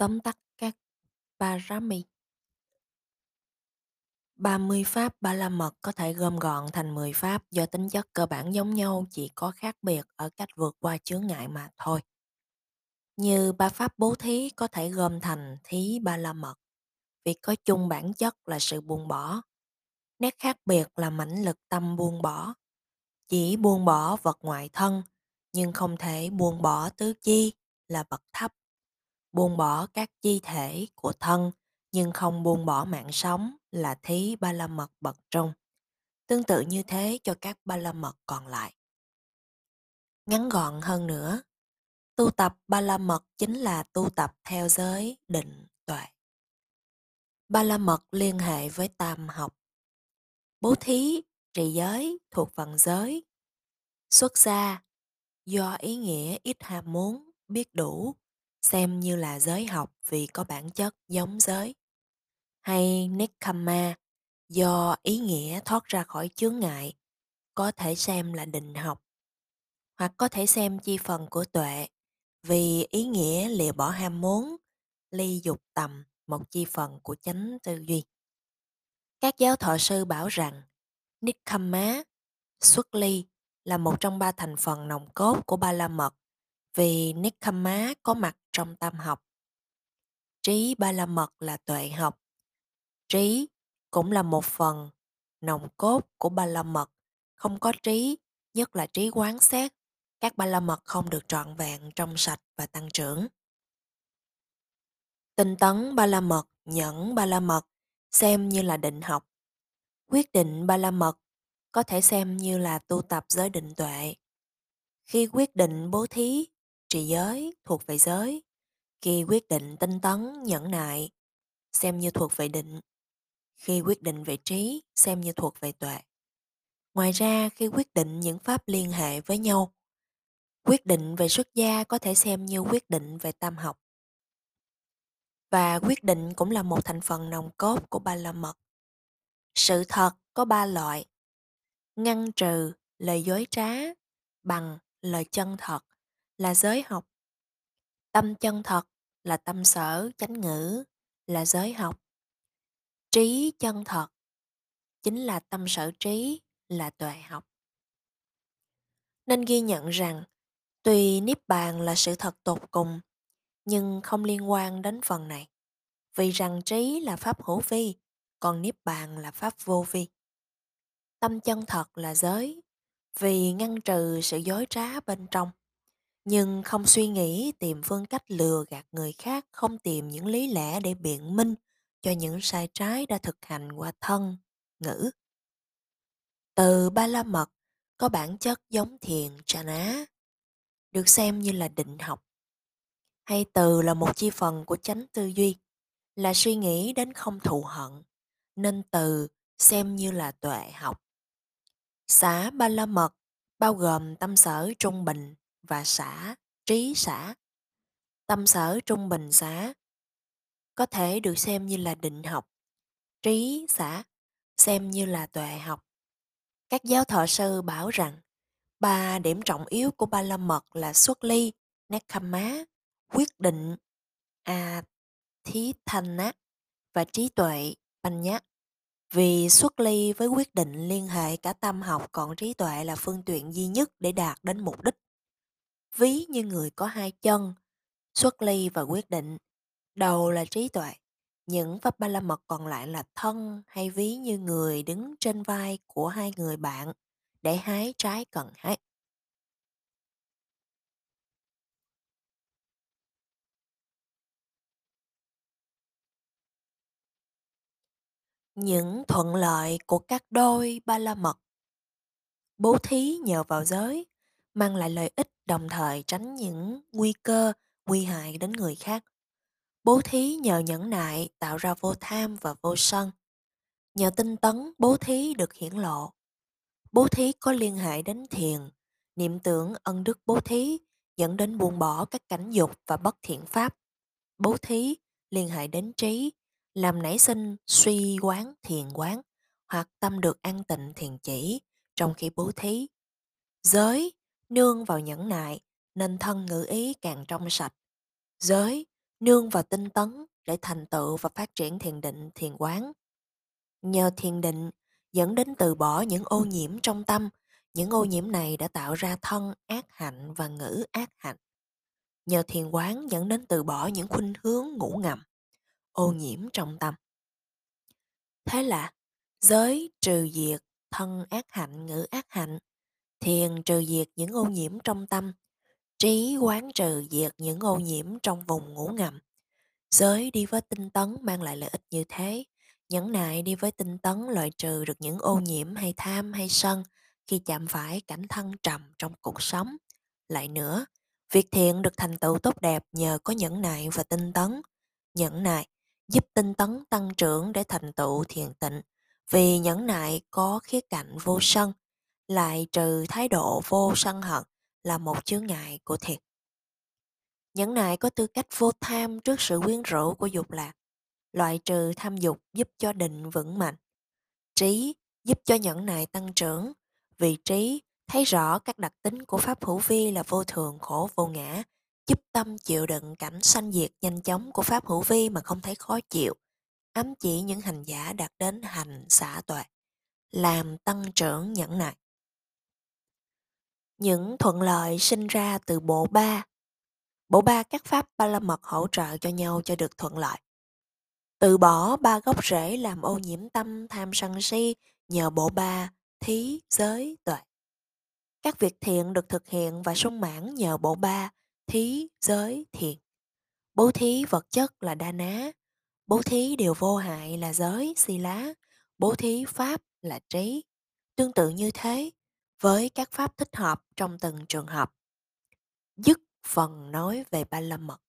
Tóm tắt các Parami 30 pháp, ba la mật có thể gom gọn thành 10 pháp do tính chất cơ bản giống nhau, chỉ có khác biệt ở cách vượt qua chướng ngại mà thôi. Như ba pháp bố thí có thể gom thành thí ba la mật vì có chung bản chất là sự buông bỏ. Nét khác biệt là mãnh lực tâm buông bỏ. Chỉ buông bỏ vật ngoại thân, nhưng không thể buông bỏ tứ chi là bậc thấp. Buông bỏ các chi thể của thân nhưng không buông bỏ mạng sống là thí ba la mật bậc trung. Tương tự như thế cho các ba la mật còn lại. Ngắn gọn hơn nữa, tu tập ba la mật chính là tu tập theo giới định tuệ. Ba la mật liên hệ với tam học. Bố thí, trì giới thuộc phần giới. Xuất gia, do ý nghĩa ít ham muốn, biết đủ, xem như là giới học vì có bản chất giống giới. Hay Nikkhamma do ý nghĩa thoát ra khỏi chướng ngại, có thể xem là định học. Hoặc có thể xem chi phần của tuệ, vì ý nghĩa lìa bỏ ham muốn, ly dục tầm, một chi phần của chánh tư duy. Các giáo thọ sư bảo rằng Nikkhamma, xuất ly là một trong ba thành phần nòng cốt của ba la mật vì Nikkhamma có mặt trong tam học. Trí ba la mật là tuệ học. Trí cũng là một phần nòng cốt của ba la mật. Không có trí, nhất là trí quán xét, các ba la mật không được trọn vẹn trong sạch và tăng trưởng. Tinh tấn ba la mật, nhẫn ba la mật, xem như là định học. Quyết định ba la mật có thể xem như là tu tập giới định tuệ. Khi quyết định bố thí, trì giới thuộc về giới, khi quyết định tinh tấn, nhẫn nại, xem như thuộc về định. Khi quyết định về trí, xem như thuộc về tuệ. Ngoài ra, khi quyết định những pháp liên hệ với nhau, quyết định về xuất gia có thể xem như quyết định về tam học. Và quyết định cũng là một thành phần nòng cốt của ba la mật. Sự thật có ba loại. Ngăn trừ lời dối trá bằng lời chân thật là giới học. Tâm chân thật là tâm sở chánh ngữ, là giới học. Trí chân thật chính là tâm sở trí, là tuệ học. Nên ghi nhận rằng tuy niết bàn là sự thật tột cùng, nhưng không liên quan đến phần này vì rằng trí là pháp hữu vi, còn niết bàn là pháp vô vi tâm chân thật là giới, vì ngăn trừ sự dối trá bên trong nhưng không suy nghĩ, tìm phương cách lừa gạt người khác, không tìm những lý lẽ để biện minh cho những sai trái đã thực hành qua thân, ngữ. Từ ba la mật, có bản chất giống thiền trà được xem như là định học. Hay từ là một chi phần của chánh tư duy, là suy nghĩ đến không thù hận, nên từ xem như là tuệ học. Xã ba la mật bao gồm tâm sở trung bình và xã trí xã tâm sở trung bình xã có thể được xem như là định học, trí xã xem như là tuệ học. Các giáo thọ sư bảo rằng, ba điểm trọng yếu của ba la mật là xuất ly nekkhamma quyết định, a thí thanh á và trí tuệ banh nhá. Vì xuất ly với quyết định liên hệ cả tâm học còn trí tuệ là phương tiện duy nhất để đạt đến mục đích ví như người có hai chân, xuất ly và quyết định. Đầu là trí tuệ, những pháp ba la mật còn lại là thân hay ví như người đứng trên vai của hai người bạn để hái trái cần hái. Những thuận lợi của các đôi ba la mật. Bố thí nhờ vào giới mang lại lợi ích, đồng thời tránh những nguy cơ, nguy hại đến người khác. Bố thí nhờ nhẫn nại tạo ra vô tham và vô sân. Nhờ tinh tấn, bố thí được hiển lộ. Bố thí có liên hệ đến thiền. Niệm tưởng ân đức bố thí dẫn đến buông bỏ các cảnh dục và bất thiện pháp. Bố thí liên hệ đến trí, làm nảy sinh suy quán, thiền quán, hoặc tâm được an tịnh thiền chỉ trong khi bố thí. Giới nương vào nhẫn nại nên thân ngữ ý càng trong sạch. Giới nương vào tinh tấn để thành tựu và phát triển thiền định, thiền quán. Nhờ thiền định dẫn đến từ bỏ những ô nhiễm trong tâm, những ô nhiễm này đã tạo ra thân ác hạnh và ngữ ác hạnh. Nhờ thiền quán dẫn đến từ bỏ những khuynh hướng ngủ ngầm, ô nhiễm trong tâm. Thế là giới trừ diệt thân ác hạnh, ngữ ác hạnh, thiền trừ diệt những ô nhiễm trong tâm, trí quán trừ diệt những ô nhiễm trong vùng ngủ ngầm. Giới đi với tinh tấn mang lại lợi ích như thế, nhẫn nại đi với tinh tấn loại trừ được những ô nhiễm hay tham hay sân khi chạm phải cảnh thăng trầm trong cuộc sống. Lại nữa, việc thiện được thành tựu tốt đẹp nhờ có nhẫn nại và tinh tấn. Nhẫn nại giúp tinh tấn tăng trưởng để thành tựu thiền tịnh, vì nhẫn nại có khía cạnh vô sân, lại trừ thái độ vô sân hận là một chướng ngại của thiệt. Nhẫn nại có tư cách vô tham trước sự quyến rũ của dục lạc, loại trừ tham dục giúp cho định vững mạnh. Trí giúp cho nhẫn nại tăng trưởng, vị trí thấy rõ các đặc tính của pháp hữu vi là vô thường khổ vô ngã, giúp tâm chịu đựng cảnh sanh diệt nhanh chóng của pháp hữu vi mà không thấy khó chịu, ám chỉ những hành giả đạt đến hành xả tuệ, làm tăng trưởng nhẫn nại. Những thuận lợi sinh ra từ bộ ba Bộ ba các pháp ba la mật hỗ trợ cho nhau cho được thuận lợi. Từ bỏ ba gốc rễ làm ô nhiễm tâm tham sân si nhờ bộ ba thí giới tuệ. Các việc thiện được thực hiện và sung mãn nhờ bộ ba thí giới thiện. Bố thí vật chất là đa ná, bố thí điều vô hại là giới si lá, bố thí pháp là trí. Tương tự như thế với các pháp thích hợp trong từng trường hợp. Dứt phần nói về ba la mật.